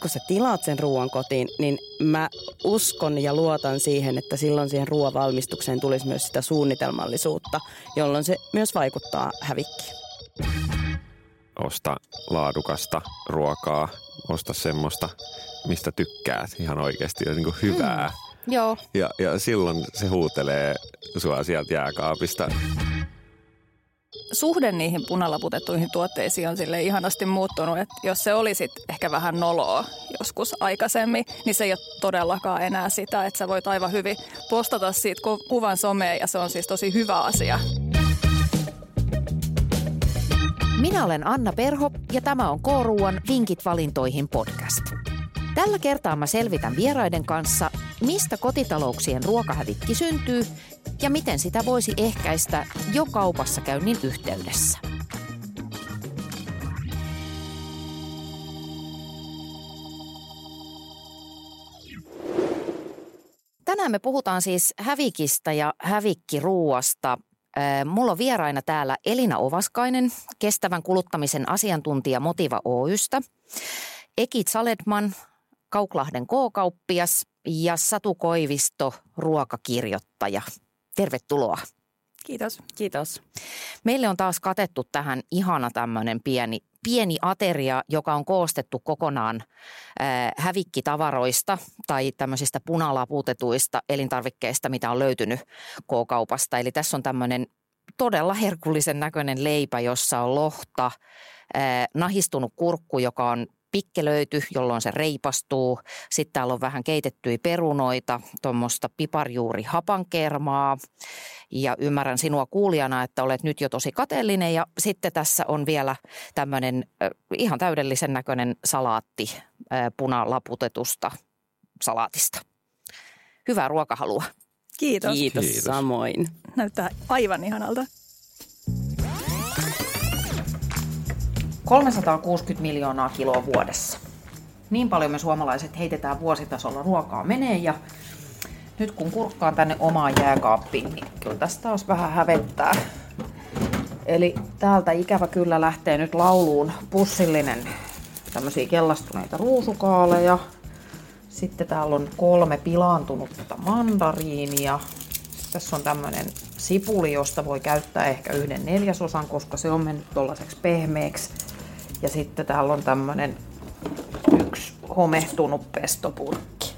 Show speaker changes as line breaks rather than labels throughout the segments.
Kun sä tilaat sen ruoan kotiin, niin mä uskon ja luotan siihen, että silloin siihen ruoan valmistukseen tulisi myös sitä suunnitelmallisuutta, jolloin se myös vaikuttaa hävikkiin.
Osta laadukasta ruokaa, osta semmoista, mistä tykkäät ihan oikeasti ja niin kuin hyvää.
Mm. Joo.
Ja, ja silloin se huutelee sua sieltä jääkaapista
suhde niihin punalaputettuihin tuotteisiin on sille ihanasti muuttunut, että jos se olisi ehkä vähän noloa joskus aikaisemmin, niin se ei ole todellakaan enää sitä, että sä voit aivan hyvin postata siitä kuvan someen ja se on siis tosi hyvä asia.
Minä olen Anna Perho ja tämä on K-Ruuan Vinkit valintoihin podcast. Tällä kertaa mä selvitän vieraiden kanssa, mistä kotitalouksien ruokahävikki syntyy ja miten sitä voisi ehkäistä jo kaupassa käynnin yhteydessä. Tänään me puhutaan siis hävikistä ja hävikkiruuasta. Mulla on vieraina täällä Elina Ovaskainen, kestävän kuluttamisen asiantuntija Motiva Oystä, Ekit Saledman, Kauklahden K-kauppias ja Satu Koivisto, ruokakirjoittaja. Tervetuloa.
Kiitos.
Kiitos.
Meille on taas katettu tähän ihana tämmöinen pieni, pieni ateria, joka on koostettu kokonaan äh, hävikkitavaroista tai tämmöisistä punalaputetuista elintarvikkeista, mitä on löytynyt K-kaupasta. Eli tässä on tämmöinen todella herkullisen näköinen leipä, jossa on lohta, äh, nahistunut kurkku, joka on pikkelöity, jolloin se reipastuu. Sitten täällä on vähän keitettyjä perunoita, tuommoista piparjuuri hapankermaa. Ja ymmärrän sinua kuulijana, että olet nyt jo tosi kateellinen. Ja sitten tässä on vielä tämmöinen äh, ihan täydellisen näköinen salaatti äh, punalaputetusta salaatista. Hyvää ruokahalua.
Kiitos.
Kiitos, Kiitos. samoin.
Näyttää aivan ihanalta.
360 miljoonaa kiloa vuodessa. Niin paljon me suomalaiset heitetään vuositasolla ruokaa menee ja nyt kun kurkkaan tänne omaan jääkaappiin, niin kyllä tästä taas vähän hävettää. Eli täältä ikävä kyllä lähtee nyt lauluun pussillinen tämmöisiä kellastuneita ruusukaaleja. Sitten täällä on kolme pilaantunutta mandariinia. Tässä on tämmöinen sipuli, josta voi käyttää ehkä yhden neljäsosan, koska se on mennyt tollaiseksi pehmeäksi. Ja sitten täällä on tämmönen yksi homehtunut pestopurkki.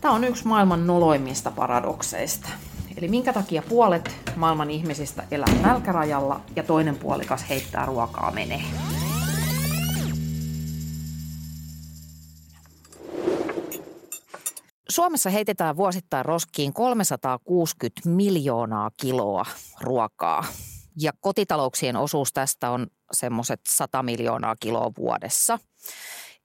Tämä on yksi maailman noloimmista paradokseista. Eli minkä takia puolet maailman ihmisistä elää nälkärajalla ja toinen puolikas heittää ruokaa menee. Suomessa heitetään vuosittain roskiin 360 miljoonaa kiloa ruokaa. Ja kotitalouksien osuus tästä on semmoiset 100 miljoonaa kiloa vuodessa.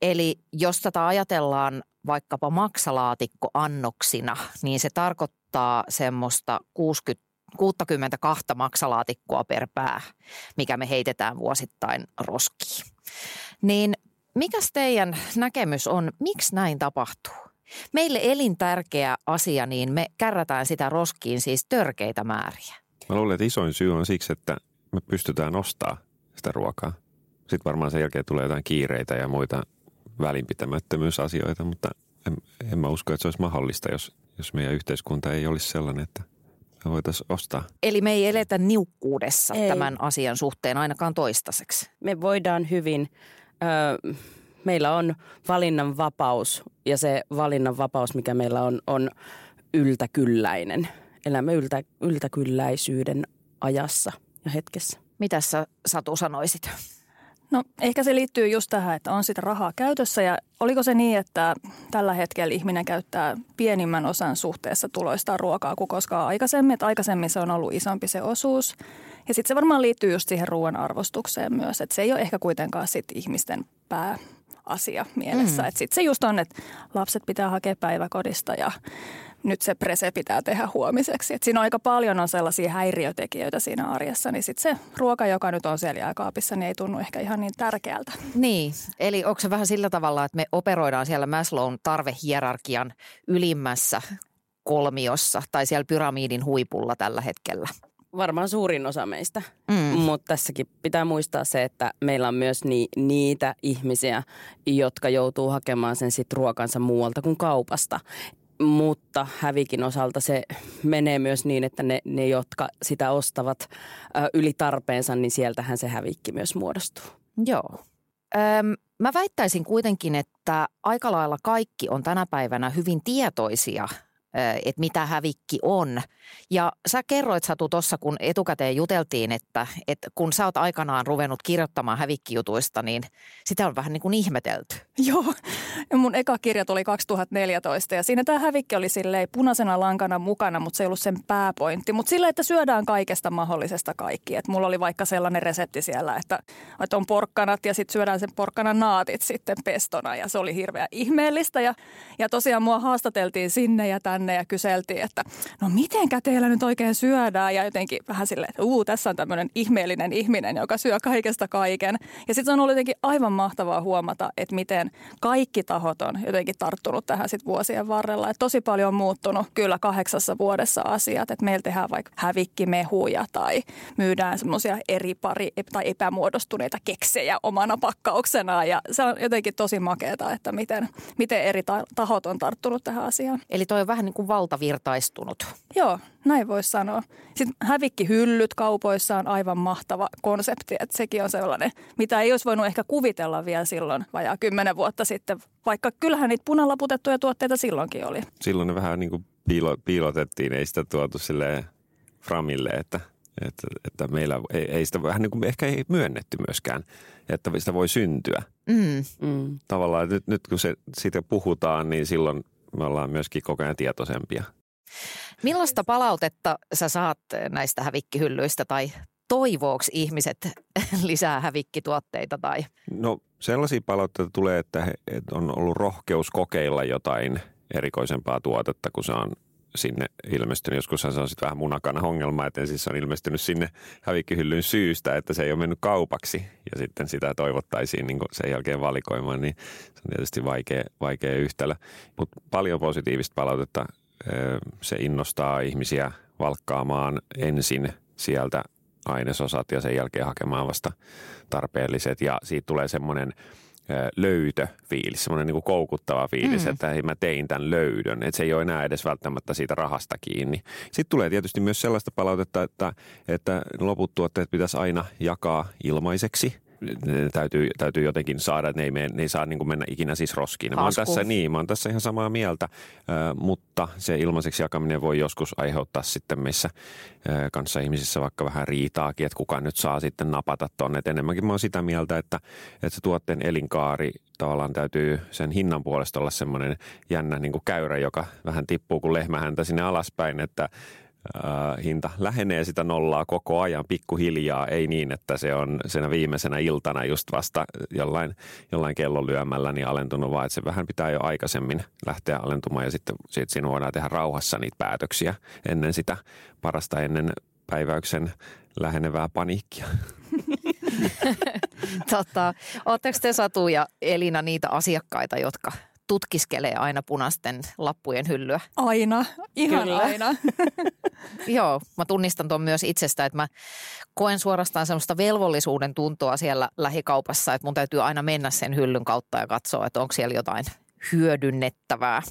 Eli jos tätä ajatellaan vaikkapa maksalaatikko annoksina, niin se tarkoittaa semmoista 60 62 maksalaatikkoa per pää, mikä me heitetään vuosittain roskiin. Niin mikä teidän näkemys on, miksi näin tapahtuu? Meille elintärkeä asia, niin me kärrätään sitä roskiin siis törkeitä määriä.
Mä luulen, että isoin syy on siksi, että me pystytään ostamaan sitä ruokaa. Sitten varmaan sen jälkeen tulee jotain kiireitä ja muita välinpitämättömyysasioita, mutta en, en mä usko, että se olisi mahdollista, jos, jos meidän yhteiskunta ei olisi sellainen, että me voitaisiin ostaa.
Eli me ei eletä niukkuudessa ei. tämän asian suhteen ainakaan toistaiseksi.
Me voidaan hyvin, ö, meillä on valinnan vapaus ja se valinnan vapaus, mikä meillä on, on yltäkylläinen. Elämme yltä, yltäkylläisyyden ajassa ja hetkessä.
Mitä sä Satu sanoisit?
No ehkä se liittyy just tähän, että on sitä rahaa käytössä ja oliko se niin, että tällä hetkellä ihminen käyttää pienimmän osan suhteessa tuloista ruokaa kuin koskaan aikaisemmin, että aikaisemmin se on ollut isompi se osuus. Ja sitten se varmaan liittyy just siihen ruoan arvostukseen myös, että se ei ole ehkä kuitenkaan sit ihmisten pääasia mielessä. Mm. Että sitten se just on, että lapset pitää hakea päiväkodista ja nyt se prese pitää tehdä huomiseksi. Et siinä on aika paljon on sellaisia häiriötekijöitä siinä arjessa, niin sitten se ruoka, joka nyt on siellä jääkaapissa, niin ei tunnu ehkä ihan niin tärkeältä.
Niin, eli onko se vähän sillä tavalla, että me operoidaan siellä Maslown tarvehierarkian ylimmässä kolmiossa tai siellä pyramidin huipulla tällä hetkellä?
varmaan suurin osa meistä. Mm. Mutta tässäkin pitää muistaa se, että meillä on myös ni, niitä ihmisiä, jotka joutuu hakemaan sen sit ruokansa muualta kuin kaupasta. Mutta hävikin osalta se menee myös niin, että ne, ne jotka sitä ostavat ö, yli tarpeensa, niin sieltähän se hävikki myös muodostuu.
Joo. Öm, mä väittäisin kuitenkin, että aika lailla kaikki on tänä päivänä hyvin tietoisia – että mitä hävikki on. Ja sä kerroit Satu tuossa, kun etukäteen juteltiin, että, että kun sä oot aikanaan ruvennut kirjoittamaan hävikkijutuista, niin sitä on vähän niin kuin ihmetelty.
Joo, mun eka kirja tuli 2014 ja siinä tämä hävikki oli silleen punaisena lankana mukana, mutta se ei ollut sen pääpointti. Mutta sillä, että syödään kaikesta mahdollisesta kaikki. Et mulla oli vaikka sellainen resepti siellä, että, että on porkkanat ja sitten syödään sen porkkanan naatit sitten pestona ja se oli hirveän ihmeellistä. Ja, ja tosiaan mua haastateltiin sinne ja tänne ja kyseltiin, että no mitenkä teillä nyt oikein syödään ja jotenkin vähän silleen, että uu, tässä on tämmöinen ihmeellinen ihminen, joka syö kaikesta kaiken. Ja sitten on ollut jotenkin aivan mahtavaa huomata, että miten kaikki tahot on jotenkin tarttunut tähän sit vuosien varrella. Et tosi paljon on muuttunut kyllä kahdeksassa vuodessa asiat, että meillä tehdään vaikka hävikkimehuja tai myydään semmoisia eri pari tai epämuodostuneita keksejä omana pakkauksenaan ja se on jotenkin tosi makeata, että miten, miten eri tahot on tarttunut tähän asiaan.
Eli toi on vähän niin kuin valtavirtaistunut.
Joo, näin voisi sanoa. Sitten hävikkihyllyt kaupoissa on aivan mahtava konsepti, että sekin on sellainen, mitä ei olisi voinut ehkä kuvitella vielä silloin vajaa kymmenen vuotta sitten, vaikka kyllähän niitä punalaputettuja tuotteita silloinkin oli.
Silloin ne vähän niin kuin piilo, piilotettiin, ei sitä tuotu silleen framille, että, että, että meillä ei, ei sitä vähän niin kuin ehkä ei myönnetty myöskään, että sitä voi syntyä. Mm. Mm. Tavallaan nyt, nyt kun se, siitä puhutaan, niin silloin me ollaan myöskin koko ajan tietoisempia.
Millaista palautetta sä saat näistä hävikkihyllyistä tai toivooks ihmiset lisää hävikkituotteita? Tai?
No sellaisia palautteita tulee, että, he, että on ollut rohkeus kokeilla jotain erikoisempaa tuotetta, kun se on sinne ilmestynyt. Joskus se on sitten vähän munakana ongelma, että ensin se on ilmestynyt sinne hävikkihyllyn syystä, että se ei ole mennyt kaupaksi ja sitten sitä toivottaisiin niin sen jälkeen valikoimaan, niin se on tietysti vaikea, vaikea yhtälö. Mutta paljon positiivista palautetta. Se innostaa ihmisiä valkkaamaan ensin sieltä ainesosat ja sen jälkeen hakemaan vasta tarpeelliset ja siitä tulee semmoinen – löytöfiilis, semmoinen niin koukuttava fiilis, mm. että hei, mä tein tämän löydön. Että se ei ole enää edes välttämättä siitä rahasta kiinni. Sitten tulee tietysti myös sellaista palautetta, että, että loput tuotteet pitäisi aina jakaa ilmaiseksi – täytyy, täytyy jotenkin saada, että ne ei, mene, ne ei saa niin kuin mennä ikinä siis roskiin. Mä oon, tässä, niin, mä oon tässä ihan samaa mieltä, mutta se ilmaiseksi jakaminen voi joskus aiheuttaa sitten meissä kanssa ihmisissä vaikka vähän riitaakin, että kuka nyt saa sitten napata tonne. Et enemmänkin mä oon sitä mieltä, että, että se tuotteen elinkaari tavallaan täytyy sen hinnan puolesta olla semmoinen jännä niin kuin käyrä, joka vähän tippuu kuin lehmähäntä sinne alaspäin, että äh, hinta lähenee sitä nollaa koko ajan pikkuhiljaa, ei niin, että se on sen viimeisenä iltana just vasta jollain, jollain kellon lyömällä niin alentunut, vaan että se vähän pitää jo aikaisemmin lähteä alentumaan ja sitten sit siinä voidaan tehdä rauhassa niitä päätöksiä ennen sitä parasta ennen päiväyksen lähenevää paniikkia.
tota, Oletteko te Satu ja Elina niitä asiakkaita, jotka tutkiskelee aina punaisten lappujen hyllyä?
Aina, ihan Kyllä. aina.
Joo, mä tunnistan tuon myös itsestä, että mä koen suorastaan semmoista velvollisuuden tuntoa siellä lähikaupassa, että mun täytyy aina mennä sen hyllyn kautta ja katsoa, että onko siellä jotain hyödynnettävää.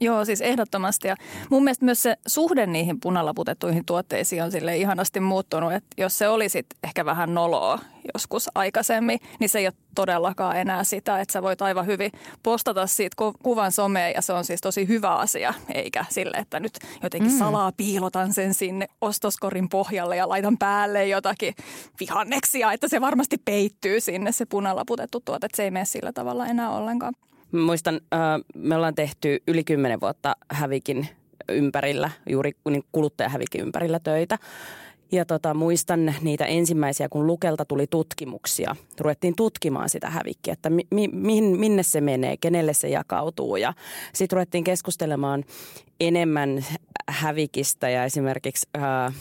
Joo, siis ehdottomasti. Ja mun mielestä myös se suhde niihin punalaputettuihin tuotteisiin on sille ihanasti muuttunut. Että jos se olisi ehkä vähän noloa joskus aikaisemmin, niin se ei ole todellakaan enää sitä, että sä voit aivan hyvin postata siitä kuvan someen ja se on siis tosi hyvä asia, eikä sille, että nyt jotenkin mm. salaa piilotan sen sinne ostoskorin pohjalle ja laitan päälle jotakin vihanneksia, että se varmasti peittyy sinne se punalaputettu tuote, että se ei mene sillä tavalla enää ollenkaan.
Muistan, äh, me ollaan tehty yli kymmenen vuotta hävikin ympärillä, juuri niin kuluttajahävikin ympärillä töitä. Ja tota, muistan niitä ensimmäisiä, kun Lukelta tuli tutkimuksia. Ruvettiin tutkimaan sitä hävikkiä, että mi, mi, minne se menee, kenelle se jakautuu. Ja sitten ruvettiin keskustelemaan enemmän hävikistä ja esimerkiksi ää,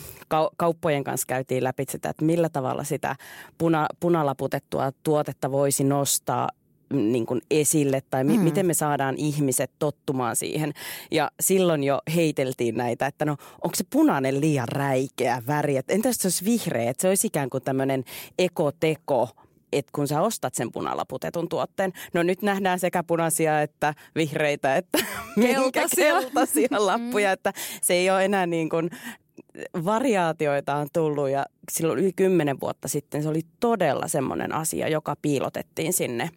kauppojen kanssa käytiin läpi sitä, että millä tavalla sitä puna, punalaputettua tuotetta voisi nostaa niin kuin esille tai mi- mm. miten me saadaan ihmiset tottumaan siihen. Ja silloin jo heiteltiin näitä, että no onko se punainen liian räikeä väri, että entäs se olisi vihreä, että se olisi ikään kuin tämmöinen ekoteko, että kun sä ostat sen punalaputetun tuotteen, no nyt nähdään sekä punaisia että vihreitä että keltaisia, keltaisia lappuja, että se ei ole enää niin kuin variaatioita on tullut. Ja silloin yli kymmenen vuotta sitten se oli todella semmoinen asia, joka piilotettiin sinne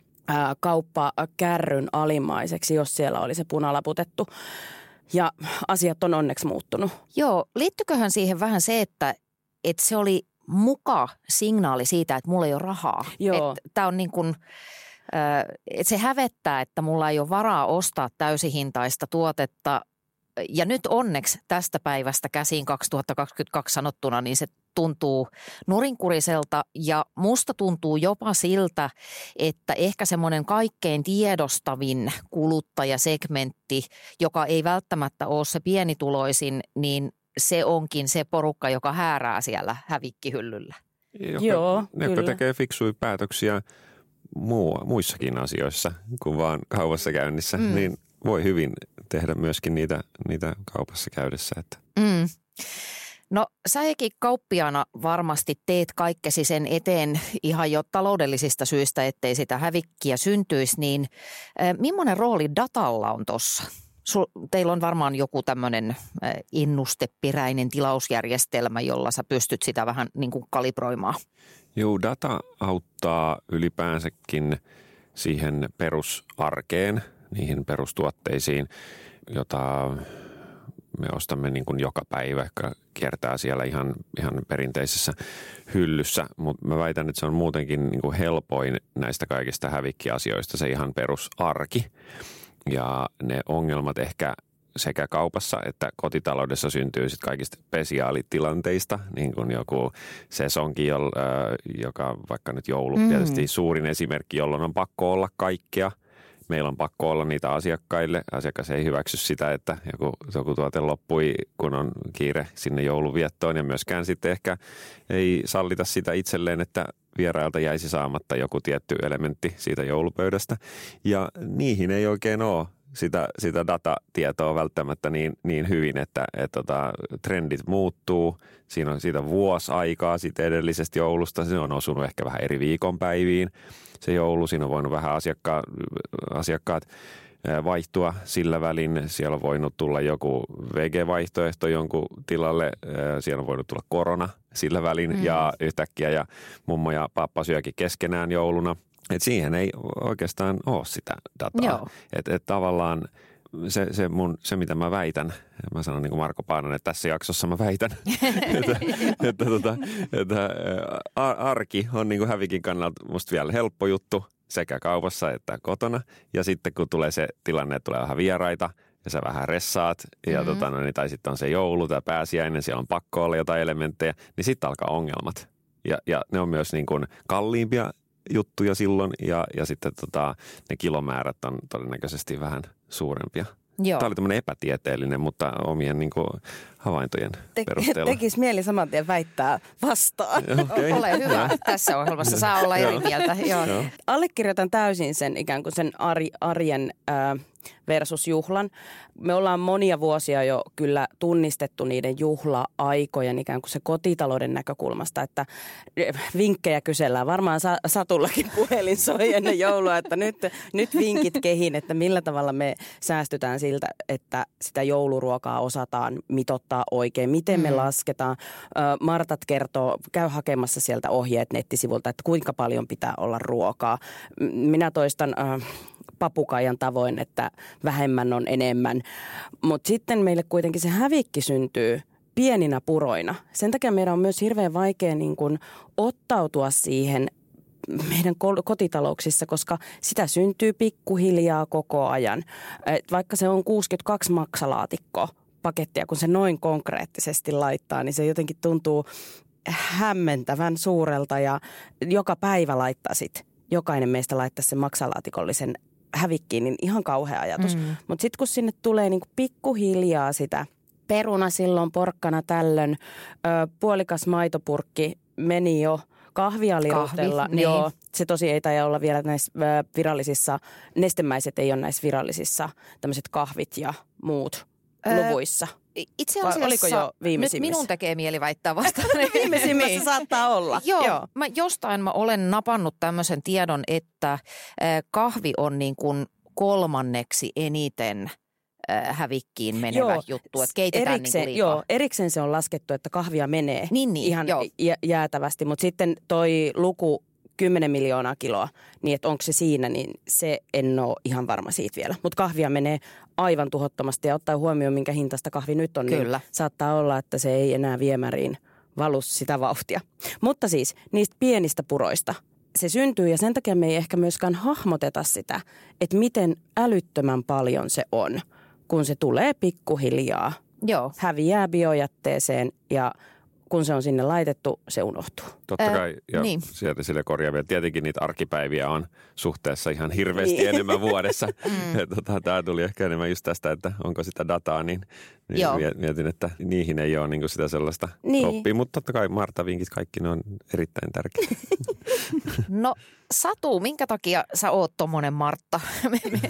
kauppakärryn alimaiseksi, jos siellä oli se punalaputettu. Ja asiat on onneksi muuttunut.
Joo, liittyiköhän siihen vähän se, että, että se oli muka signaali siitä, että mulla ei ole rahaa.
Joo.
Tämä on niin kuin, että se hävettää, että mulla ei ole varaa ostaa täysihintaista tuotetta. Ja nyt onneksi tästä päivästä käsiin 2022 sanottuna, niin se tuntuu nurinkuriselta ja musta tuntuu jopa siltä, että ehkä semmoinen kaikkein tiedostavin kuluttajasegmentti, joka ei välttämättä ole se pienituloisin, niin se onkin se porukka, joka häärää siellä hävikkihyllyllä.
Joka, Joo, ne, jotka tekee fiksuja päätöksiä muu, muissakin asioissa kuin vaan kaupassa käynnissä, mm. niin voi hyvin tehdä myöskin niitä, niitä kaupassa käydessä. Että.
Mm. No säkin kauppiana varmasti teet kaikkesi sen eteen ihan jo taloudellisista syistä, ettei sitä hävikkiä syntyisi, niin äh, millainen rooli datalla on tuossa? Teillä on varmaan joku tämmöinen ennusteperäinen tilausjärjestelmä, jolla sä pystyt sitä vähän niin kuin kalibroimaan.
Joo, data auttaa ylipäänsäkin siihen perusarkeen, niihin perustuotteisiin, jota me ostamme niin kuin joka päivä, joka kiertää siellä ihan, ihan perinteisessä hyllyssä, mutta mä väitän, että se on muutenkin niin kuin helpoin näistä kaikista hävikkiasioista, se ihan perusarki. Ja ne ongelmat ehkä sekä kaupassa että kotitaloudessa syntyy sitten kaikista spesiaalitilanteista, niin kuin joku sesonki, joka vaikka nyt joulu mm. tietysti suurin esimerkki, jolloin on pakko olla kaikkea – meillä on pakko olla niitä asiakkaille. Asiakas ei hyväksy sitä, että joku, joku tuote loppui, kun on kiire sinne jouluviettoon ja myöskään sitten ehkä ei sallita sitä itselleen, että vierailta jäisi saamatta joku tietty elementti siitä joulupöydästä. Ja niihin ei oikein ole sitä, sitä datatietoa välttämättä niin, niin hyvin, että et tota, trendit muuttuu. Siinä on siitä vuosi aikaa sitten edellisestä joulusta. Se on osunut ehkä vähän eri viikonpäiviin se joulu. Siinä on voinut vähän asiakkaat, asiakkaat vaihtua sillä välin. Siellä on voinut tulla joku VG-vaihtoehto jonkun tilalle. Siellä on voinut tulla korona sillä välin mm. ja yhtäkkiä ja mummo ja pappa syökin keskenään jouluna. Et siihen ei oikeastaan ole sitä dataa. Että et tavallaan se, se, mun, se, mitä mä väitän, mä sanon niin kuin Marko Paananen, että tässä jaksossa mä väitän, että, että, tota, että arki on niin kuin hävikin kannalta musta vielä helppo juttu sekä kaupassa että kotona. Ja sitten kun tulee se tilanne, että tulee vähän vieraita ja sä vähän ressaat, ja mm-hmm. tota, no, niin, tai sitten on se joulu tai pääsiäinen, siellä on pakko olla jotain elementtejä, niin sitten alkaa ongelmat. Ja, ja ne on myös niin kuin kalliimpia juttuja silloin ja, ja sitten tota, ne kilomäärät on todennäköisesti vähän suurempia. Joo. Tämä oli tämmöinen epätieteellinen, mutta omien niin kuin, havaintojen Te- perusteella.
Tekisi mieli saman tien väittää vastaan.
Okay. Ole hyvä. Tässä ohjelmassa saa olla eri mieltä. Joo. Joo.
Allekirjoitan täysin sen ikään kuin sen arjen äh, versus juhlan. Me ollaan monia vuosia jo kyllä tunnistettu niiden juhla-aikojen ikään kuin se kotitalouden näkökulmasta, että vinkkejä kysellään. Varmaan Satullakin puhelin soi ennen joulua, että nyt, nyt vinkit kehin, että millä tavalla me säästytään siltä, että sitä jouluruokaa osataan mitottaa oikein. Miten me mm. lasketaan. Martat kertoo, käy hakemassa sieltä ohjeet nettisivulta, että kuinka paljon pitää olla ruokaa. Minä toistan papukaijan tavoin, että vähemmän on enemmän. Mutta sitten meille kuitenkin se hävikki syntyy pieninä puroina. Sen takia meidän on myös hirveän vaikea niin kun ottautua siihen meidän kotitalouksissa, koska sitä syntyy pikkuhiljaa koko ajan. Et vaikka se on 62 maksalaatikko pakettia, kun se noin konkreettisesti laittaa, niin se jotenkin tuntuu hämmentävän suurelta ja joka päivä laittaisit, jokainen meistä laittaisi sen maksalaatikollisen hävikkiin, niin ihan kauhea ajatus. Mm. Mutta sitten kun sinne tulee niinku pikkuhiljaa sitä peruna silloin, porkkana tällön, ö, puolikas maitopurkki meni jo kahvia lirutella.
Kahvi, niin.
Joo, se tosi ei taida olla vielä näissä virallisissa, nestemäiset ei ole näissä virallisissa tämmöiset kahvit ja muut
Öö,
luvuissa.
Itse
Vai
asiassa
oliko jo
nyt
viimeisimmissä?
minun tekee mieli väittää vasta.
Viimeisimmässä
Niin.
saattaa olla.
Joo, Joo. Mä jostain mä olen napannut tämmöisen tiedon, että kahvi on niin kuin kolmanneksi eniten hävikkiin menevä
Joo,
juttu, että keitetään
erikseen,
niin kuin liikaa.
joo, erikseen se on laskettu, että kahvia menee
Niin, niin,
ihan
joo.
jä, jäätävästi, mutta sitten toi luku 10 miljoonaa kiloa, niin että onko se siinä, niin se en ole ihan varma siitä vielä. Mutta kahvia menee aivan tuhottomasti ja ottaa huomioon, minkä hintaista kahvi nyt on,
Kyllä.
niin saattaa olla, että se ei enää viemäriin valu sitä vauhtia. Mutta siis niistä pienistä puroista se syntyy ja sen takia me ei ehkä myöskään hahmoteta sitä, että miten älyttömän paljon se on, kun se tulee pikkuhiljaa
Joo.
häviää biojätteeseen ja kun se on sinne laitettu, se unohtuu.
Totta
Ää,
kai, ja
niin.
sieltä sille korjaavia. Tietenkin niitä arkipäiviä on suhteessa ihan hirveästi
Niin.
enemmän vuodessa. Mm. tota, Tämä tuli ehkä enemmän just tästä, että onko sitä dataa, niin, niin
Joo.
mietin, että niihin ei ole niin sitä sellaista
Niin.
oppia. Mutta totta kai Marta vinkit kaikki ne on erittäin tärkeitä.
No Satu, minkä takia sä oot tommonen Martta?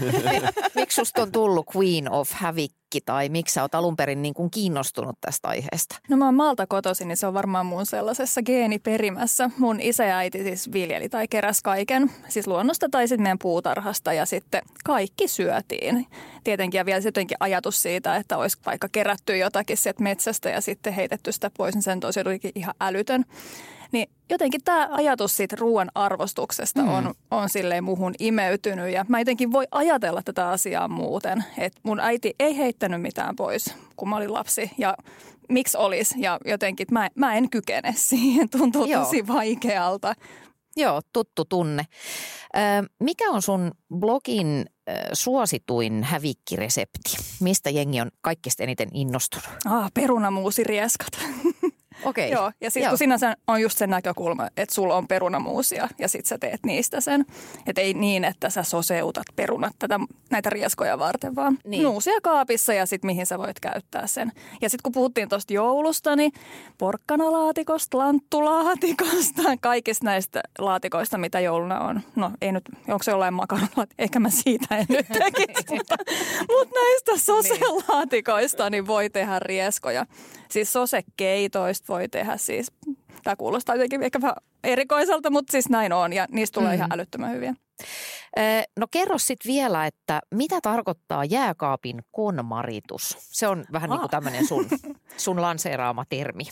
miksi susta on tullut Queen of Hävikki tai miksi sä oot alun perin niin kuin kiinnostunut tästä aiheesta?
No mä oon Malta kotoisin, niin se on varmaan mun sellaisessa geeniperimässä. Mun isä ja äiti siis viljeli tai keräs kaiken, siis luonnosta tai sitten meidän puutarhasta ja sitten kaikki syötiin. Tietenkin ja vielä jotenkin ajatus siitä, että olisi vaikka kerätty jotakin sieltä metsästä ja sitten heitetty sitä pois, niin sen tosi ihan älytön. Niin jotenkin tämä ajatus siitä ruoan arvostuksesta mm. on, on silleen muhun imeytynyt ja mä jotenkin voi ajatella tätä asiaa muuten. Että mun äiti ei heittänyt mitään pois, kun mä olin lapsi ja miksi olisi ja jotenkin mä, mä en kykene siihen, tuntuu
Joo.
tosi vaikealta.
Joo, tuttu tunne. Mikä on sun blogin suosituin hävikkiresepti? Mistä jengi on kaikista eniten innostunut?
Ah, perunamuusirieskat.
Okei.
Joo, ja sitten kun sinänsä on just se näkökulma, että sulla on perunamuusia ja sit sä teet niistä sen. Että ei niin, että sä soseutat perunat tätä, näitä rieskoja varten, vaan
Niin.
niin. nuusia kaapissa ja sitten mihin sä voit käyttää sen. Ja sitten kun puhuttiin tuosta joulusta, niin porkkanalaatikosta, lanttulaatikosta, kaikista näistä laatikoista, mitä jouluna on. No ei nyt, onko se jollain makaronlaat, ehkä mä siitä en nyt tekisi, mutta, mutta näistä soselaatikoista niin voi tehdä rieskoja. Siis sosekeitoista voi tehdä siis, tämä kuulostaa jotenkin ehkä vähän erikoiselta, mutta siis näin on ja niistä tulee mm. ihan älyttömän hyviä.
No kerro sitten vielä, että mitä tarkoittaa jääkaapin konmaritus? Se on vähän niin kuin
Ah.
tämmöinen sun, sun lanseeraama termi.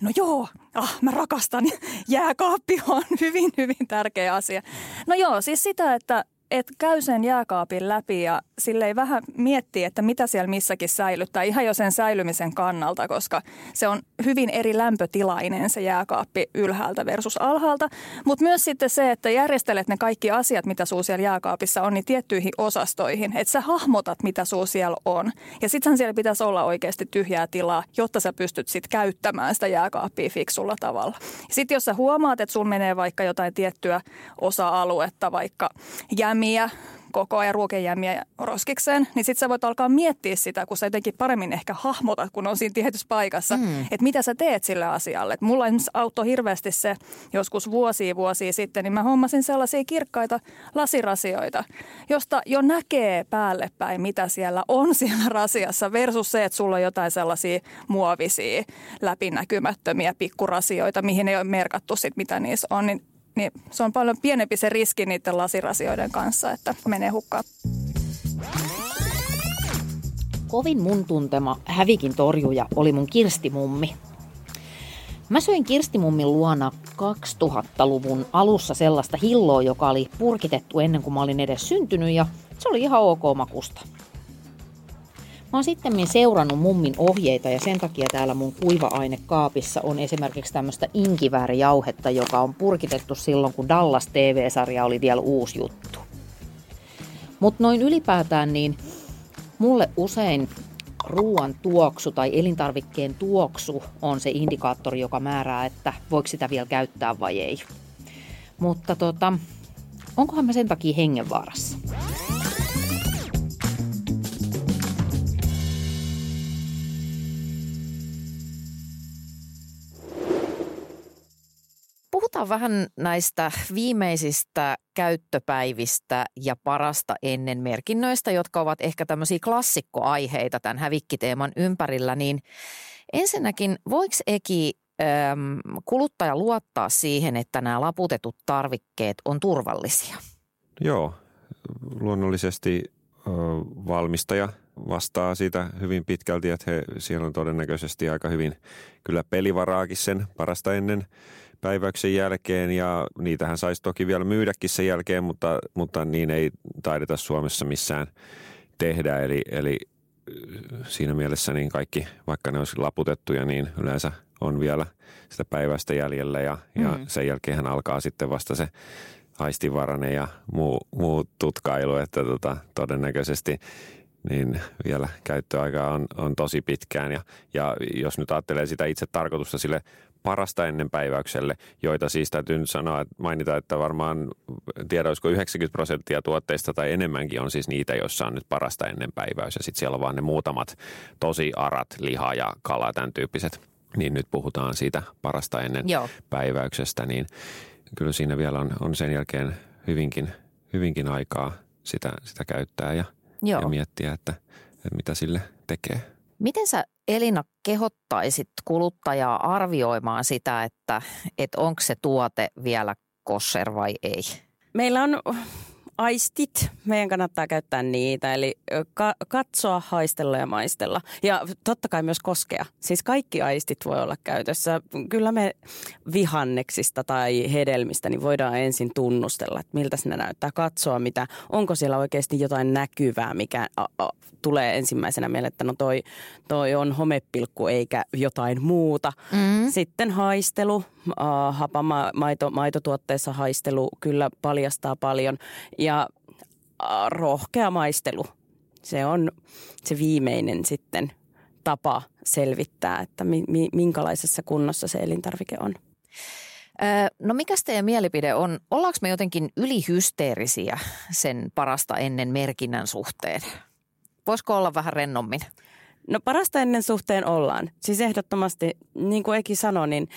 No joo, ah, mä rakastan. Jääkaappi on hyvin, hyvin tärkeä asia. No joo, siis sitä, että et käy sen jääkaapin läpi ja silleen vähän miettii, että mitä siellä missäkin säilyttää ihan jo sen säilymisen kannalta, koska se on hyvin eri lämpötilainen se jääkaappi ylhäältä versus alhaalta. Mutta myös sitten se, että järjestelet ne kaikki asiat, mitä suu siellä jääkaapissa on, niin tiettyihin osastoihin. Että sä hahmotat, mitä suu siellä on. Ja sittenhän siellä pitäisi olla oikeasti tyhjää tilaa, jotta sä pystyt sitten käyttämään sitä jääkaappia fiksulla tavalla. Sitten jos sä huomaat, että sun menee vaikka jotain tiettyä osa-aluetta, vaikka jämiä, koko ajan ruokejämiä roskikseen, niin sitten sä voit alkaa miettiä sitä, kun sä jotenkin paremmin ehkä hahmotat, kun on siinä tietyssä paikassa, mm. että mitä sä teet sille asialle. Et mulla esimerkiksi auttoi hirveästi se joskus vuosia vuosia sitten, niin mä hommasin sellaisia kirkkaita lasirasioita, josta jo näkee päälle päin, mitä siellä on siellä rasiassa versus se, että sulla on jotain sellaisia muovisia, läpinäkymättömiä pikkurasioita, mihin ei ole merkattu sit, mitä niissä on, niin niin se on paljon pienempi se riski niiden lasirasioiden kanssa, että menee hukkaan.
Kovin mun tuntema hävikin torjuja oli mun kirstimummi. Mä söin kirstimummin luona 2000-luvun alussa sellaista hilloa, joka oli purkitettu ennen kuin mä olin edes syntynyt ja se oli ihan ok makusta. Mä oon sitten seurannut mummin ohjeita ja sen takia täällä mun kuiva-ainekaapissa on esimerkiksi tämmöistä inkiväärijauhetta, joka on purkitettu silloin, kun Dallas TV-sarja oli vielä uusi juttu. Mutta noin ylipäätään niin mulle usein ruoan tuoksu tai elintarvikkeen tuoksu on se indikaattori, joka määrää, että voiko sitä vielä käyttää vai ei. Mutta tota, onkohan mä sen takia hengenvaarassa? Puhutaan vähän näistä viimeisistä käyttöpäivistä ja parasta ennen merkinnöistä, jotka ovat ehkä tämmöisiä klassikkoaiheita tämän hävikkiteeman ympärillä. Niin ensinnäkin, voiko Eki äm, kuluttaja luottaa siihen, että nämä laputetut tarvikkeet on turvallisia?
Joo, luonnollisesti ö, valmistaja vastaa siitä hyvin pitkälti, että he, siellä on todennäköisesti aika hyvin kyllä pelivaraakin sen parasta ennen päiväyksen jälkeen ja niitähän saisi toki vielä myydäkin sen jälkeen, mutta, mutta niin ei taideta Suomessa missään tehdä. Eli, eli siinä mielessä niin kaikki, vaikka ne olisi laputettuja, niin yleensä on vielä sitä päivästä jäljellä ja, mm. ja sen jälkeen alkaa sitten vasta se aistivaranen ja muu, muu tutkailu, että tota, todennäköisesti niin vielä käyttöaika on, on tosi pitkään. Ja, ja jos nyt ajattelee sitä itse tarkoitusta sille parasta ennen päiväykselle, joita siis täytyy nyt sanoa, että mainita, että varmaan tiedä, olisiko 90 prosenttia tuotteista tai enemmänkin on siis niitä, joissa on nyt parasta ennen päiväys. Ja sitten siellä on vaan ne muutamat tosi arat, liha ja kala, tämän tyyppiset. Niin nyt puhutaan siitä parasta ennen Joo. päiväyksestä, niin kyllä siinä vielä on, on sen jälkeen hyvinkin, hyvinkin aikaa sitä, sitä käyttää ja, ja miettiä, että, että mitä sille tekee.
Miten sä Elina kehottaisit kuluttajaa arvioimaan sitä, että, että onko se tuote vielä kosher vai ei?
Meillä on aistit, meidän kannattaa käyttää niitä, eli ka- katsoa, haistella ja maistella. Ja totta kai myös koskea. Siis kaikki aistit voi olla käytössä. Kyllä me vihanneksista tai hedelmistä niin voidaan ensin tunnustella, että miltä ne näyttää. Katsoa, mitä, onko siellä oikeasti jotain näkyvää, mikä a, a, tulee ensimmäisenä mieleen, että no toi, toi on homepilkku eikä jotain muuta. Mm. Sitten haistelu, äh, hapama, maito, maitotuotteessa haistelu kyllä paljastaa paljon ja äh, rohkea maistelu. Se on se viimeinen sitten tapa selvittää, että mi, mi, minkälaisessa kunnossa se elintarvike on.
No mikä teidän mielipide on? Ollaanko me jotenkin ylihysteerisiä sen parasta ennen merkinnän suhteen? Voisiko olla vähän rennommin?
No parasta ennen suhteen ollaan. Siis ehdottomasti, niin kuin Eki sanoi, niin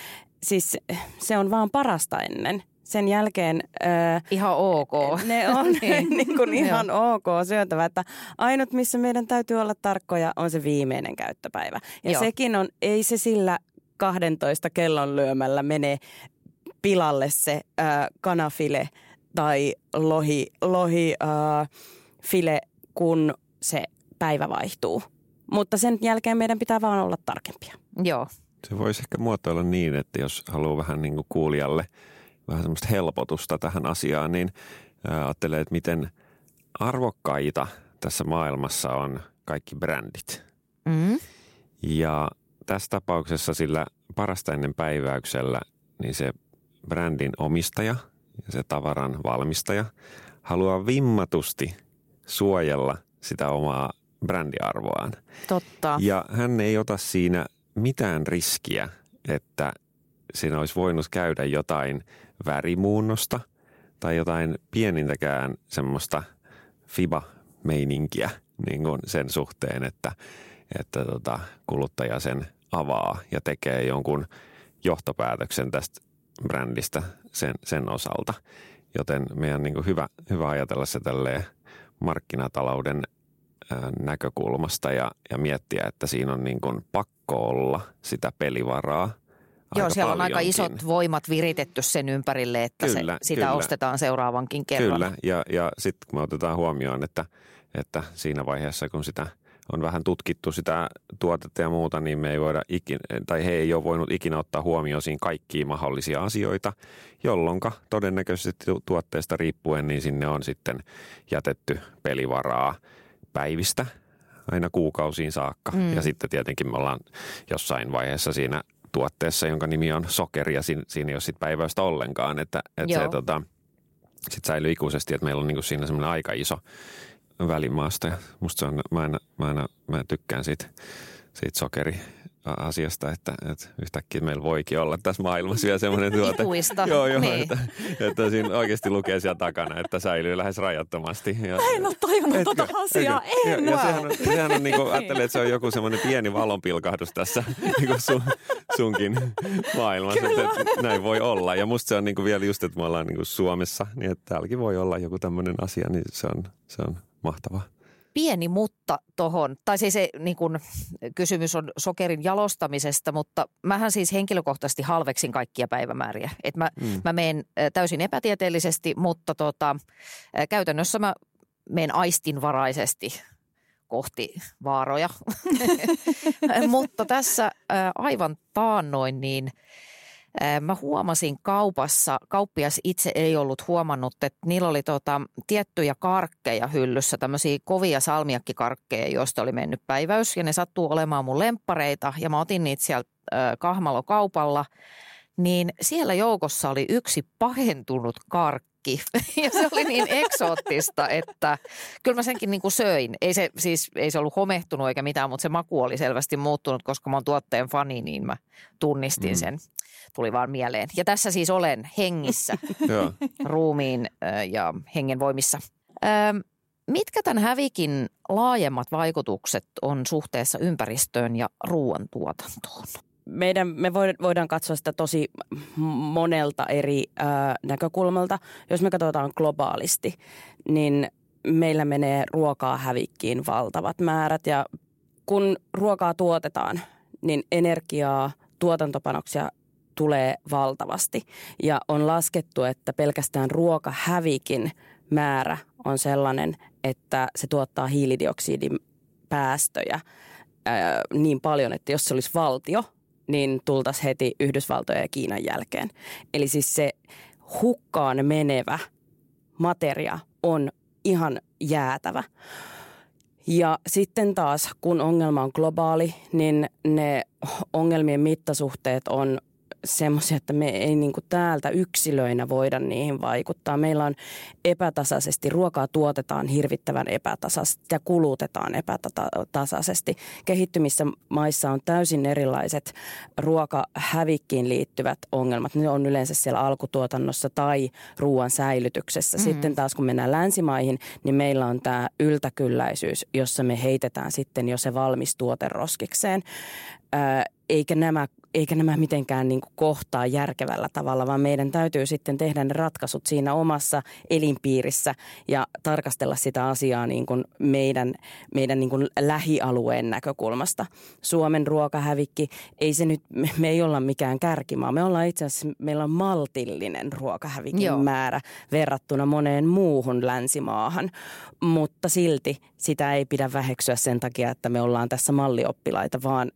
siis se on vaan parasta ennen. Sen jälkeen...
Ää, ihan ok.
Ne on niin. niin kuin ihan ok syötävä. Että ainut, missä meidän täytyy olla tarkkoja, on se viimeinen käyttöpäivä. Ja Joo. sekin on, ei se sillä 12 kellon lyömällä mene pilalle se ää, kanafile tai lohi, lohi ää, file, kun se päivä vaihtuu. Mutta sen jälkeen meidän pitää vaan olla tarkempia.
Joo.
Se voisi ehkä muotoilla niin, että jos haluaa vähän niin kuin kuulijalle vähän semmoista helpotusta tähän asiaan, niin ajattelee, että miten arvokkaita tässä maailmassa on kaikki brändit. Mm. Ja tässä tapauksessa sillä parasta ennen päiväyksellä, niin se brändin omistaja ja se tavaran valmistaja haluaa vimmatusti suojella sitä omaa brändiarvoaan.
Totta.
Ja hän ei ota siinä mitään riskiä, että siinä olisi voinut käydä jotain värimuunnosta tai jotain pienintäkään semmoista FIBA-meininkiä niin kuin sen suhteen, että, että tota, kuluttaja sen avaa ja tekee jonkun johtopäätöksen tästä brändistä sen, sen osalta. Joten meidän niin kuin hyvä, hyvä ajatella se tälleen markkinatalouden näkökulmasta ja, ja miettiä, että siinä on niin kuin pakko olla sitä pelivaraa.
Joo, siellä on aika isot voimat viritetty sen ympärille, että kyllä, se, sitä kyllä. ostetaan seuraavankin kerran.
Kyllä, ja, ja sitten kun me otetaan huomioon, että, että siinä vaiheessa kun sitä on vähän tutkittu sitä tuotetta ja muuta, niin me ei voida ikinä, tai he ei ole voinut ikinä ottaa huomioon siinä kaikkia mahdollisia asioita, jolloin todennäköisesti tuotteesta riippuen, niin sinne on sitten jätetty pelivaraa – päivistä aina kuukausiin saakka. Mm. Ja sitten tietenkin me ollaan jossain vaiheessa siinä tuotteessa, jonka nimi on sokeri ja siinä, siinä ei ole sit päiväystä ollenkaan. Että, että se tota, sit säilyy ikuisesti, että meillä on niinku siinä semmoinen aika iso välimaasta. Ja musta se on, mä, aina, mä, aina, mä tykkään siitä, siitä sokeri asiasta, että, että yhtäkkiä meillä voikin olla tässä maailmassa vielä semmoinen tuote.
Ikuista.
Joo, joo,
niin.
että, että siinä oikeasti lukee siellä takana, että säilyy lähes rajattomasti. Ja,
En ole tajunnut tota asiaa,
ja,
en
ja
wow.
sehän on, sehän on niin kuin, ajattelee, että se on joku semmoinen pieni valonpilkahdus tässä niin kuin sun, sunkin maailmassa, että, että näin voi olla. Ja musta se on niin kuin vielä just, että me ollaan niin kuin Suomessa, niin että täälläkin voi olla joku tämmöinen asia, niin se on, se on mahtavaa
pieni mutta tuohon, tai siis se niin kun, kysymys on sokerin jalostamisesta, mutta mähän siis henkilökohtaisesti halveksin kaikkia päivämääriä. Et mä, mm. mä menen täysin epätieteellisesti, mutta tota, käytännössä mä menen aistinvaraisesti kohti vaaroja. mutta tässä aivan taannoin niin – Mä huomasin kaupassa, kauppias itse ei ollut huomannut, että niillä oli tota, tiettyjä karkkeja hyllyssä, tämmöisiä kovia salmiakkikarkkeja, joista oli mennyt päiväys ja ne sattuu olemaan mun lemppareita ja mä otin niitä sieltä äh, kahmalokaupalla, niin siellä joukossa oli yksi pahentunut karkki. Ja se oli niin eksoottista, että kyllä mä senkin niin kuin söin. Ei se, siis, ei se ollut homehtunut eikä mitään, mutta se maku oli selvästi muuttunut, koska mä oon tuotteen fani, niin mä tunnistin mm. sen tuli vaan mieleen. Ja tässä siis olen hengissä, ruumiin ja hengen voimissa. Mitkä tämän hävikin laajemmat vaikutukset on suhteessa ympäristöön ja ruoantuotantoon?
Meidän, me voidaan katsoa sitä tosi monelta eri ää, näkökulmalta. Jos me katsotaan globaalisti, niin meillä menee ruokaa hävikkiin valtavat määrät ja kun ruokaa tuotetaan, niin energiaa, tuotantopanoksia tulee valtavasti. Ja on laskettu, että pelkästään ruokahävikin määrä on sellainen, että se tuottaa hiilidioksidin päästöjä ää, niin paljon, että jos se olisi valtio, niin tultaisiin heti Yhdysvaltojen ja Kiinan jälkeen. Eli siis se hukkaan menevä materia on ihan jäätävä. Ja sitten taas, kun ongelma on globaali, niin ne ongelmien mittasuhteet on semmoisia, että me ei niin kuin täältä yksilöinä voida niihin vaikuttaa. Meillä on epätasaisesti, ruokaa tuotetaan hirvittävän epätasaisesti ja kulutetaan epätasaisesti. Kehittymissä maissa on täysin erilaiset ruokahävikkiin liittyvät ongelmat. Ne on yleensä siellä alkutuotannossa tai ruoan säilytyksessä. Mm. Sitten taas kun mennään länsimaihin, niin meillä on tämä yltäkylläisyys, jossa me heitetään sitten jo se valmis tuote roskikseen eikä nämä, eikä nämä mitenkään niin kuin kohtaa järkevällä tavalla, vaan meidän täytyy sitten tehdä ne ratkaisut siinä omassa elinpiirissä ja tarkastella sitä asiaa niin kuin meidän, meidän niin kuin lähialueen näkökulmasta. Suomen ruokahävikki, ei se nyt, me ei olla mikään kärkimaa. Me ollaan itse asiassa, meillä on maltillinen ruokahävikin Joo. määrä verrattuna moneen muuhun länsimaahan, mutta silti sitä ei pidä väheksyä sen takia, että me ollaan tässä mallioppilaita, vaan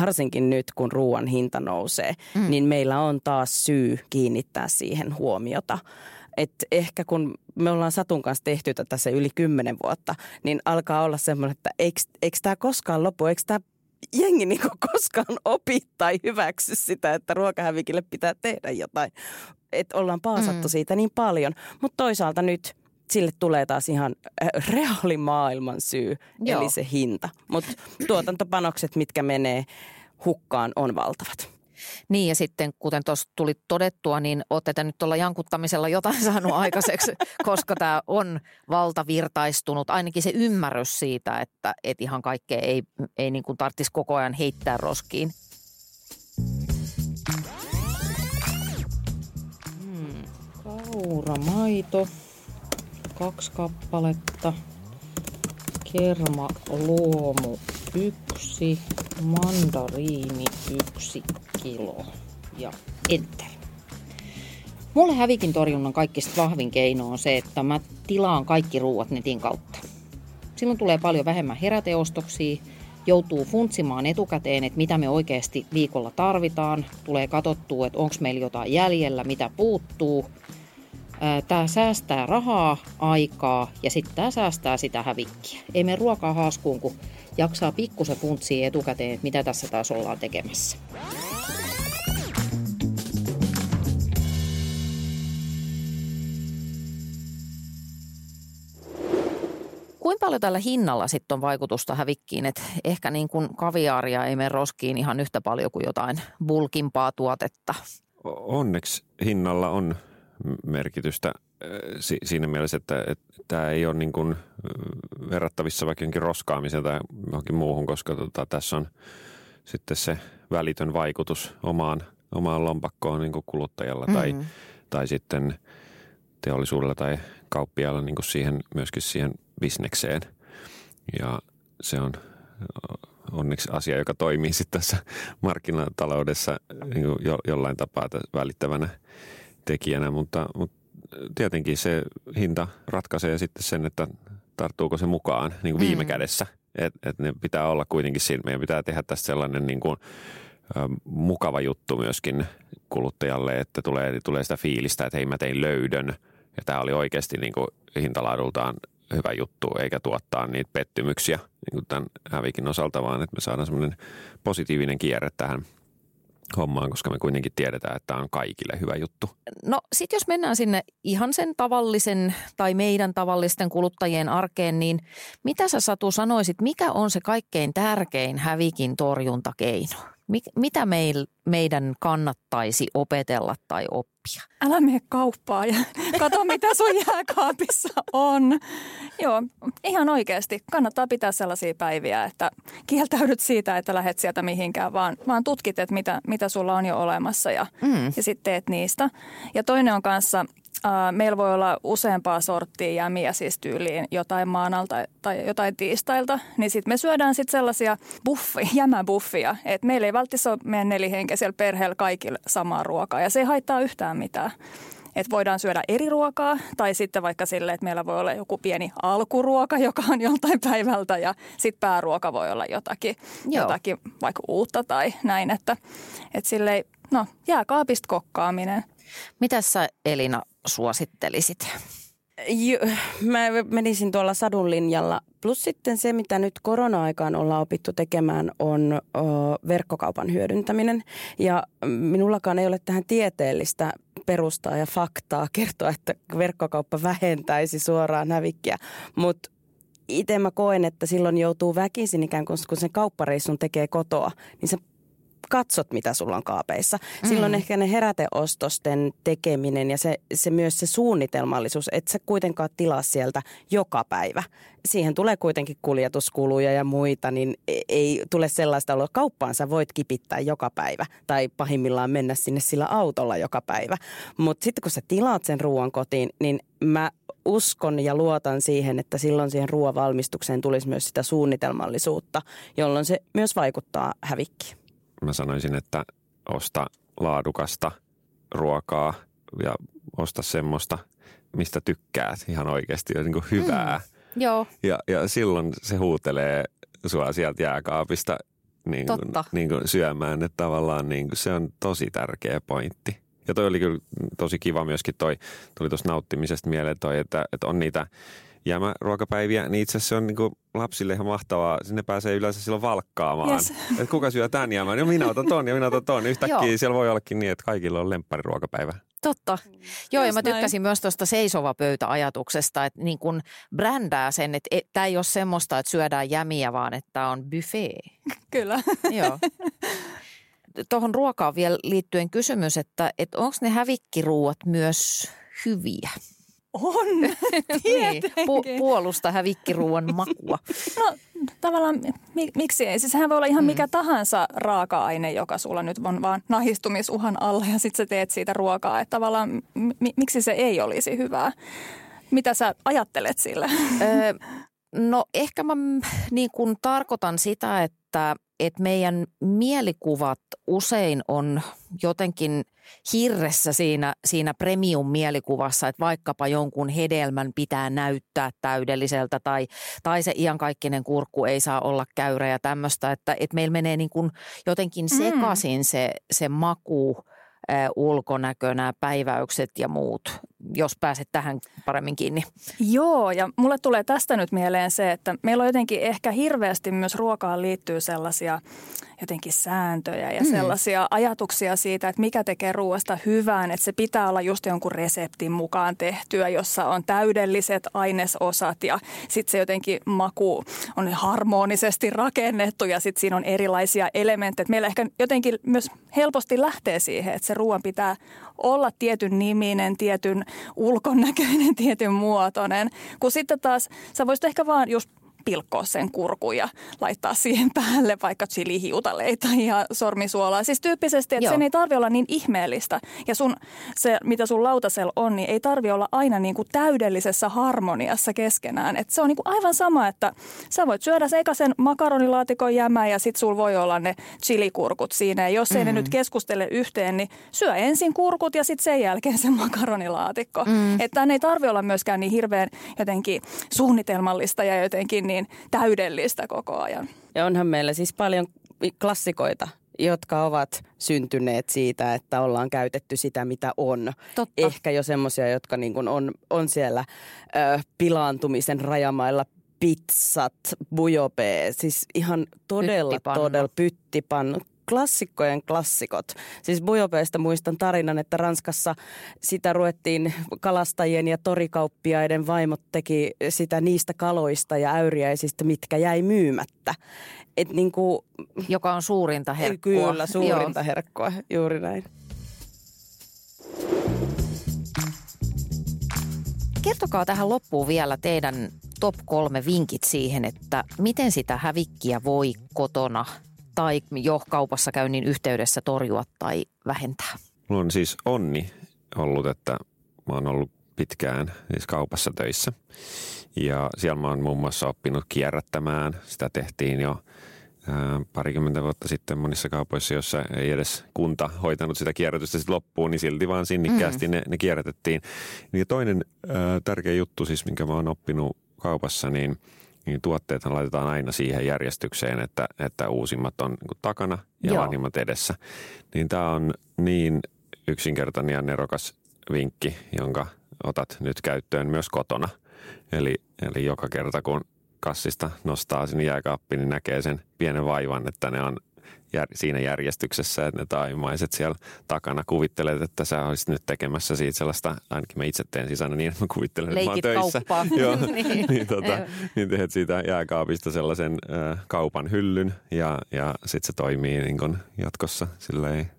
varsinkin nyt, kun ruoan hinta nousee, mm. niin meillä on taas syy kiinnittää siihen huomiota. Et ehkä kun me ollaan Satun kanssa tehty tätä se yli kymmenen vuotta, niin alkaa olla semmoinen, että eikö, tämä koskaan lopu, eikö tämä jengi niinku koskaan opi tai hyväksy sitä, että ruokahävikille pitää tehdä jotain. Että ollaan paasattu mm. siitä niin paljon, mutta toisaalta nyt – sille tulee taas ihan äh, reaalimaailman syy, Joo. eli se hinta. Mutta tuotantopanokset, mitkä menee hukkaan, on valtavat.
Niin ja sitten kuten tuossa tuli todettua, niin olette te nyt tuolla jankuttamisella jotain saanut aikaiseksi, koska tämä on valtavirtaistunut. Ainakin se ymmärrys siitä, että et ihan kaikkea ei, ei niin kuin tarvitsisi koko ajan heittää roskiin.
Hmm, kauramaito kaksi kappaletta. Kerma luomu yksi, mandariini yksi kilo ja enter. Mulle hävikin torjunnan kaikista vahvin keino on se, että mä tilaan kaikki ruuat netin kautta. Silloin tulee paljon vähemmän heräteostoksia, joutuu funtsimaan etukäteen, että mitä me oikeasti viikolla tarvitaan. Tulee katsottua, että onko meillä jotain jäljellä, mitä puuttuu – Tämä säästää rahaa, aikaa ja sitten tämä säästää sitä hävikkiä. Ei me ruokaa haaskuun, kun jaksaa pikkusen funtsia etukäteen, että mitä tässä taas ollaan tekemässä.
kuinka paljon tällä hinnalla sitten on vaikutusta hävikkiin? Et ehkä niin kuin kaviaaria ei mene roskiin ihan yhtä paljon kuin jotain bulkimpaa tuotetta.
Onneksi hinnalla on merkitystä siinä mielessä, että, että tämä ei ole niin kuin verrattavissa vaikka jonkin roskaamiseen tai johonkin muuhun, koska tota, tässä on sitten se välitön vaikutus omaan, omaan lompakkoon niin kuin kuluttajalla mm-hmm. tai, tai sitten teollisuudella tai kauppiaalla niin kuin siihen, myöskin siihen bisnekseen. Ja se on onneksi asia, joka toimii sitten tässä markkinataloudessa niin jo, jollain tapaa välittävänä tekijänä, mutta, mutta tietenkin se hinta ratkaisee sitten sen, että tarttuuko se mukaan niin kuin viime mm. kädessä. Että et ne pitää olla kuitenkin siinä. Meidän pitää tehdä tästä sellainen niin kuin, ä, mukava juttu myöskin kuluttajalle, että tulee, tulee sitä fiilistä, että hei mä tein löydön. Ja tämä oli oikeasti niin kuin hintalaadultaan hyvä juttu, eikä tuottaa niitä pettymyksiä niin kuin tämän hävikin osalta, vaan että me saadaan semmoinen positiivinen kierre tähän – hommaan, koska me kuitenkin tiedetään, että tämä on kaikille hyvä juttu.
No sitten jos mennään sinne ihan sen tavallisen tai meidän tavallisten kuluttajien arkeen, niin mitä sä Satu sanoisit, mikä on se kaikkein tärkein hävikin torjuntakeino? Mitä meil, meidän kannattaisi opetella tai oppia?
Älä mene kauppaan ja kato mitä sun jääkaapissa on. Joo, ihan oikeasti. Kannattaa pitää sellaisia päiviä, että kieltäydyt siitä, että lähdet sieltä mihinkään, vaan, vaan tutkit, että mitä, mitä sulla on jo olemassa ja, mm. ja sitten teet niistä. Ja toinen on kanssa meillä voi olla useampaa sorttia jämiä siis tyyliin jotain maanalta tai jotain tiistailta, niin sitten me syödään sitten sellaisia buffi, jämäbuffia, että meillä ei välttämättä ole meidän nelihenkisellä perheellä kaikille samaa ruokaa ja se ei haittaa yhtään mitään. Että voidaan syödä eri ruokaa tai sitten vaikka sille, että meillä voi olla joku pieni alkuruoka, joka on joltain päivältä ja sitten pääruoka voi olla jotakin, jotakin vaikka uutta tai näin. Että, että silleen, no jääkaapista kokkaaminen.
Mitä sä Elina suosittelisit?
mä menisin tuolla sadun linjalla. Plus sitten se, mitä nyt korona-aikaan ollaan opittu tekemään, on ö, verkkokaupan hyödyntäminen. Ja minullakaan ei ole tähän tieteellistä perustaa ja faktaa kertoa, että verkkokauppa vähentäisi suoraan hävikkiä. Mutta itse mä koen, että silloin joutuu väkisin ikään kuin, kun sen kauppareissun tekee kotoa, niin se katsot, mitä sulla on kaapeissa. Mm. Silloin ehkä ne heräteostosten tekeminen ja se, se myös se suunnitelmallisuus, että sä kuitenkaan tilaa sieltä joka päivä. Siihen tulee kuitenkin kuljetuskuluja ja muita, niin e, ei tule sellaista oloa. Kauppaan sä voit kipittää joka päivä tai pahimmillaan mennä sinne sillä autolla joka päivä. Mutta sitten kun sä tilaat sen ruoan kotiin, niin mä uskon ja luotan siihen, että silloin siihen ruoan valmistukseen tulisi myös sitä suunnitelmallisuutta, jolloin se myös vaikuttaa hävikkiin
mä sanoisin, että osta laadukasta ruokaa ja osta semmoista, mistä tykkäät ihan oikeasti ja niin kuin hyvää.
Mm, joo.
Ja, ja silloin se huutelee sua sieltä jääkaapista niin kuin, niin kuin syömään, että tavallaan niin kuin se on tosi tärkeä pointti. Ja toi oli kyllä tosi kiva myöskin toi, tuli tuosta nauttimisesta mieleen toi, että, että on niitä jäämäruokapäiviä, niin itse asiassa se on niin lapsille ihan mahtavaa. Sinne pääsee yleensä silloin valkkaamaan. Yes. Että kuka syö tämän jäämään? No minä otan ton ja minä otan ton. Yhtäkkiä siellä voi ollakin niin, että kaikilla on lemppariruokapäivä.
Totta. Joo, Just ja mä tykkäsin näin. myös tuosta seisova pöytä-ajatuksesta, että niin kun brändää sen, että et, tämä ei ole semmoista, että syödään jämiä, vaan että on buffet.
Kyllä.
Joo. Tuohon ruokaan vielä liittyen kysymys, että, että onko ne hävikkiruuat myös hyviä?
On,
niin, pu- puolusta hävikkiruuan makua.
No tavallaan mi- miksi ei? Siis sehän voi olla ihan mm. mikä tahansa raaka-aine, joka sulla nyt on vaan nahistumisuhan alla ja sitten sä teet siitä ruokaa. Että tavallaan mi- miksi se ei olisi hyvää? Mitä sä ajattelet sillä? Öö,
no ehkä mä niin kun tarkoitan sitä, että että meidän mielikuvat usein on jotenkin hirressä siinä, siinä premium-mielikuvassa, että vaikkapa jonkun hedelmän pitää näyttää täydelliseltä tai, tai se iankaikkinen kurkku ei saa olla käyrä ja tämmöistä, että, että meillä menee niin kuin jotenkin mm. sekaisin se, se maku, ulkonäkö, nämä päiväykset ja muut. Jos pääset tähän paremmin kiinni.
Joo, ja mulle tulee tästä nyt mieleen se, että meillä on jotenkin ehkä hirveästi myös ruokaan liittyy sellaisia jotenkin sääntöjä ja mm. sellaisia ajatuksia siitä, että mikä tekee ruoasta hyvään, että se pitää olla just jonkun reseptin mukaan tehtyä, jossa on täydelliset ainesosat ja sitten se jotenkin maku on harmonisesti rakennettu ja sitten siinä on erilaisia elementtejä. Meillä ehkä jotenkin myös helposti lähtee siihen, että se ruoan pitää olla tietyn niminen, tietyn ulkonäköinen, tietyn muotoinen, kun sitten taas sä voisit ehkä vaan just pilkkoa sen kurkun ja laittaa siihen päälle vaikka chilihiutaleita ja sormisuolaa. Siis tyyppisesti, että Joo. sen ei tarvi olla niin ihmeellistä. Ja sun, se, mitä sun lautasella on, niin ei tarvi olla aina niin kuin täydellisessä harmoniassa keskenään. Et se on niin kuin aivan sama, että sä voit syödä eka sen makaronilaatikon jämä ja sit sul voi olla ne chilikurkut siinä. Ja jos ei mm. ne nyt keskustele yhteen, niin syö ensin kurkut ja sitten sen jälkeen se makaronilaatikko. Mm. Että ei tarvi olla myöskään niin hirveän jotenkin suunnitelmallista ja jotenkin niin niin täydellistä koko ajan.
Ja onhan meillä siis paljon klassikoita, jotka ovat syntyneet siitä, että ollaan käytetty sitä, mitä on. Totta. Ehkä jo semmoisia, jotka niin kuin on, on siellä ö, pilaantumisen rajamailla pizzat, bujope, siis ihan todella, pyttipannu. todella pyttipannu klassikkojen klassikot. Siis Bujopeesta muistan tarinan, että Ranskassa sitä ruvettiin kalastajien ja torikauppiaiden vaimot teki sitä niistä kaloista ja äyriäisistä, mitkä jäi myymättä. Et niin kuin,
Joka on suurinta herkkua.
Kyllä, suurinta Joo. herkkua, juuri näin.
Kertokaa tähän loppuun vielä teidän top kolme vinkit siihen, että miten sitä hävikkiä voi kotona tai jo kaupassa käynnin yhteydessä torjua tai vähentää?
Mulla on siis onni ollut, että mä oon ollut pitkään siis kaupassa töissä. Ja siellä mä oon muun muassa oppinut kierrättämään. Sitä tehtiin jo parikymmentä vuotta sitten monissa kaupoissa, joissa ei edes kunta hoitanut sitä kierrätystä sitten loppuun, niin silti vaan sinnikkäästi mm. ne, ne kierrätettiin. Ja toinen ää, tärkeä juttu siis, minkä mä oon oppinut kaupassa, niin – niin tuotteethan laitetaan aina siihen järjestykseen, että, että uusimmat on niin takana ja Joo. vanhimmat edessä. Niin tämä on niin yksinkertainen ja nerokas vinkki, jonka otat nyt käyttöön myös kotona. Eli, eli joka kerta kun kassista nostaa sinne jääkaappiin, niin näkee sen pienen vaivan, että ne on jär, siinä järjestyksessä, että ne taimaiset siellä takana kuvittelet, että sä olisit nyt tekemässä siitä sellaista, ainakin mä itse teen siis aina niin, että mä kuvittelen,
Leikit
että mä oon
töissä.
Joo, niin, niin, tota, niin teet siitä jääkaapista sellaisen äh, kaupan hyllyn ja, ja sitten se toimii niin kun jatkossa silleen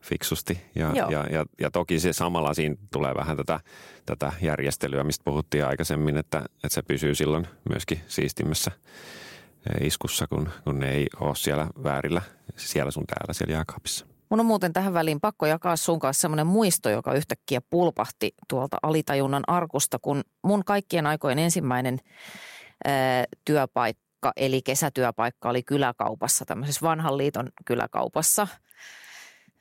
fiksusti. Ja, ja, ja, ja toki se samalla siinä tulee vähän tätä, tätä järjestelyä, mistä puhuttiin aikaisemmin, että, että se pysyy silloin myöskin siistimmässä iskussa, kun, kun ne ei ole siellä väärillä siellä sun täällä siellä jääkaapissa.
Mun on muuten tähän väliin pakko jakaa sun kanssa semmoinen muisto, joka yhtäkkiä pulpahti tuolta alitajunnan arkusta, kun mun kaikkien aikojen ensimmäinen ää, työpaikka, eli kesätyöpaikka oli kyläkaupassa, tämmöisessä vanhan liiton kyläkaupassa.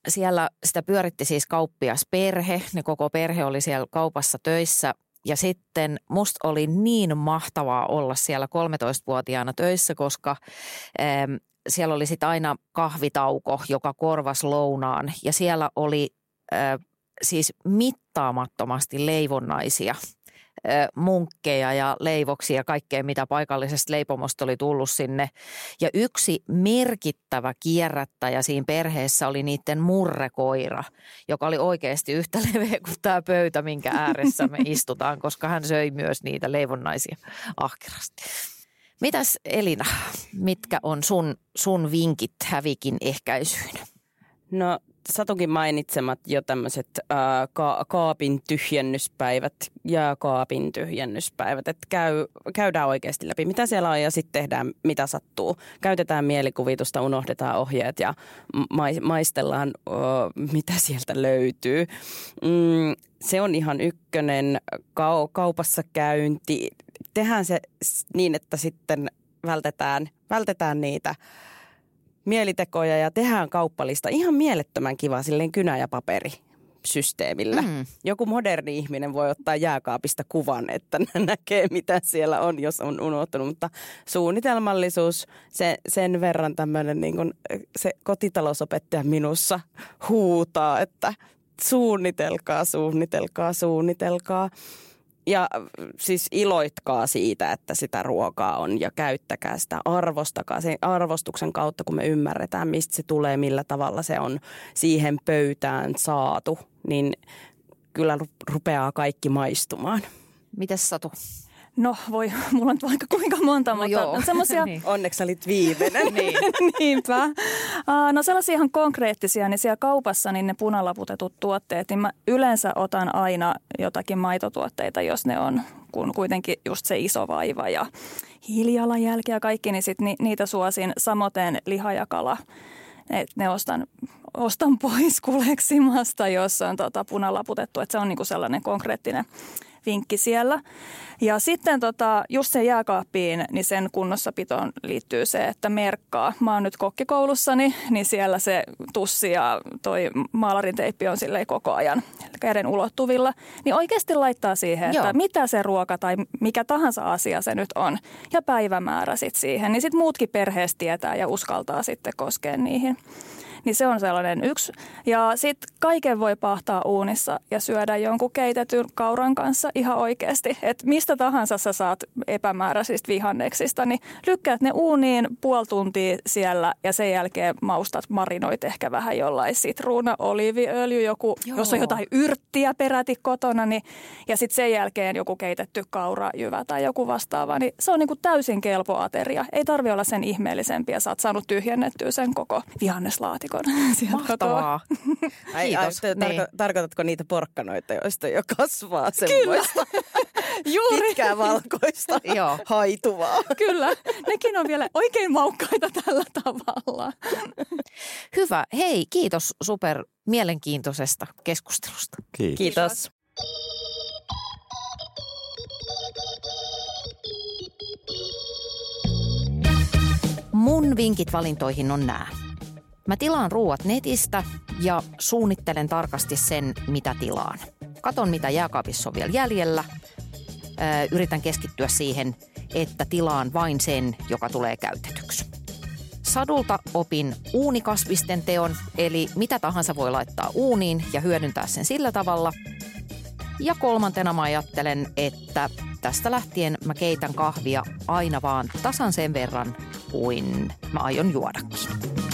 Siellä sitä pyöritti siis kauppias perhe, ne koko perhe oli siellä kaupassa töissä ja sitten musta oli niin mahtavaa olla siellä 13-vuotiaana töissä, koska ähm, siellä oli sitten aina kahvitauko, joka korvas lounaan. Ja siellä oli äh, siis mittaamattomasti leivonnaisia – munkkeja ja leivoksia ja kaikkea, mitä paikallisesta leipomosta oli tullut sinne. Ja yksi merkittävä kierrättäjä siinä perheessä oli niiden murrekoira, joka oli oikeasti yhtä leveä kuin tämä pöytä, minkä ääressä me istutaan, koska hän söi myös niitä leivonnaisia ahkerasti. Mitäs Elina, mitkä on sun, sun vinkit hävikin ehkäisyyn?
No Satukin mainitsemat jo tämmöiset äh, ka- kaapin tyhjennyspäivät ja kaapin tyhjennyspäivät. Että käy, käydään oikeasti läpi, mitä siellä on ja sitten tehdään mitä sattuu. Käytetään mielikuvitusta, unohdetaan ohjeet ja ma- maistellaan, äh, mitä sieltä löytyy. Mm, se on ihan ykkönen. Ka- kaupassa käynti. Tehdään se niin, että sitten vältetään, vältetään niitä – mielitekoja ja tehdään kauppalista. Ihan mielettömän kiva silleen kynä ja paperi systeemillä. Mm. Joku moderni ihminen voi ottaa jääkaapista kuvan, että näkee mitä siellä on, jos on unohtanut. Mutta suunnitelmallisuus, se, sen verran tämmöinen niin kuin, se kotitalousopettaja minussa huutaa, että suunnitelkaa, suunnitelkaa, suunnitelkaa. Ja siis iloitkaa siitä, että sitä ruokaa on ja käyttäkää sitä, arvostakaa sen arvostuksen kautta, kun me ymmärretään, mistä se tulee, millä tavalla se on siihen pöytään saatu, niin kyllä rupeaa kaikki maistumaan.
Mites Satu?
No voi, mulla on vaikka kuinka monta, no mutta joo. semmoisia...
niin. Onneksi olit viimeinen.
niin. Niinpä. No sellaisia ihan konkreettisia, niin siellä kaupassa niin ne punalaputetut tuotteet, niin mä yleensä otan aina jotakin maitotuotteita, jos ne on kun kuitenkin just se iso vaiva ja hiilijalanjälki ja kaikki, niin sit ni, niitä suosin samoin liha ja kala. Et ne ostan, ostan pois kuleksimasta, jos on tota punalaputettu, että se on niinku sellainen konkreettinen vinkki siellä. Ja sitten tota, just sen jääkaappiin, niin sen kunnossapitoon liittyy se, että merkkaa. Mä oon nyt kokkikoulussani, niin siellä se tussi ja toi maalarin teippi on sille koko ajan käden ulottuvilla. Niin oikeasti laittaa siihen, että Joo. mitä se ruoka tai mikä tahansa asia se nyt on. Ja päivämäärä sitten siihen. Niin sitten muutkin perheessä tietää ja uskaltaa sitten koskea niihin. Niin se on sellainen yksi. Ja sitten kaiken voi pahtaa uunissa ja syödä jonkun keitetyn kauran kanssa ihan oikeasti. Että mistä tahansa sä saat epämääräisistä vihanneksista, niin lykkäät ne uuniin puoli tuntia siellä ja sen jälkeen maustat, marinoit ehkä vähän jollain sitruuna, oliiviöljy, joku, Joo. jos on jotain yrttiä peräti kotona, niin, ja sitten sen jälkeen joku keitetty kaurajyvä tai joku vastaava, niin se on niinku täysin kelpo ateria. Ei tarvi olla sen ihmeellisempiä, sä oot saanut tyhjennettyä sen koko vihanneslaatikon viikon
Mahtavaa.
Ai, ai, tarko- niin. Tarkoitatko niitä porkkanoita, joista jo kasvaa semmoista Juuri. pitkää valkoista Joo. haituvaa?
Kyllä, nekin on vielä oikein maukkaita tällä tavalla.
Hyvä. Hei, kiitos super mielenkiintoisesta keskustelusta.
Kiitos. kiitos.
Mun vinkit valintoihin on nämä. Mä tilaan ruuat netistä ja suunnittelen tarkasti sen, mitä tilaan. Katon, mitä jääkaapissa on vielä jäljellä. Yritän keskittyä siihen, että tilaan vain sen, joka tulee käytetyksi. Sadulta opin uunikasvisten teon, eli mitä tahansa voi laittaa uuniin ja hyödyntää sen sillä tavalla. Ja kolmantena mä ajattelen, että tästä lähtien mä keitän kahvia aina vaan tasan sen verran kuin mä aion juodakin.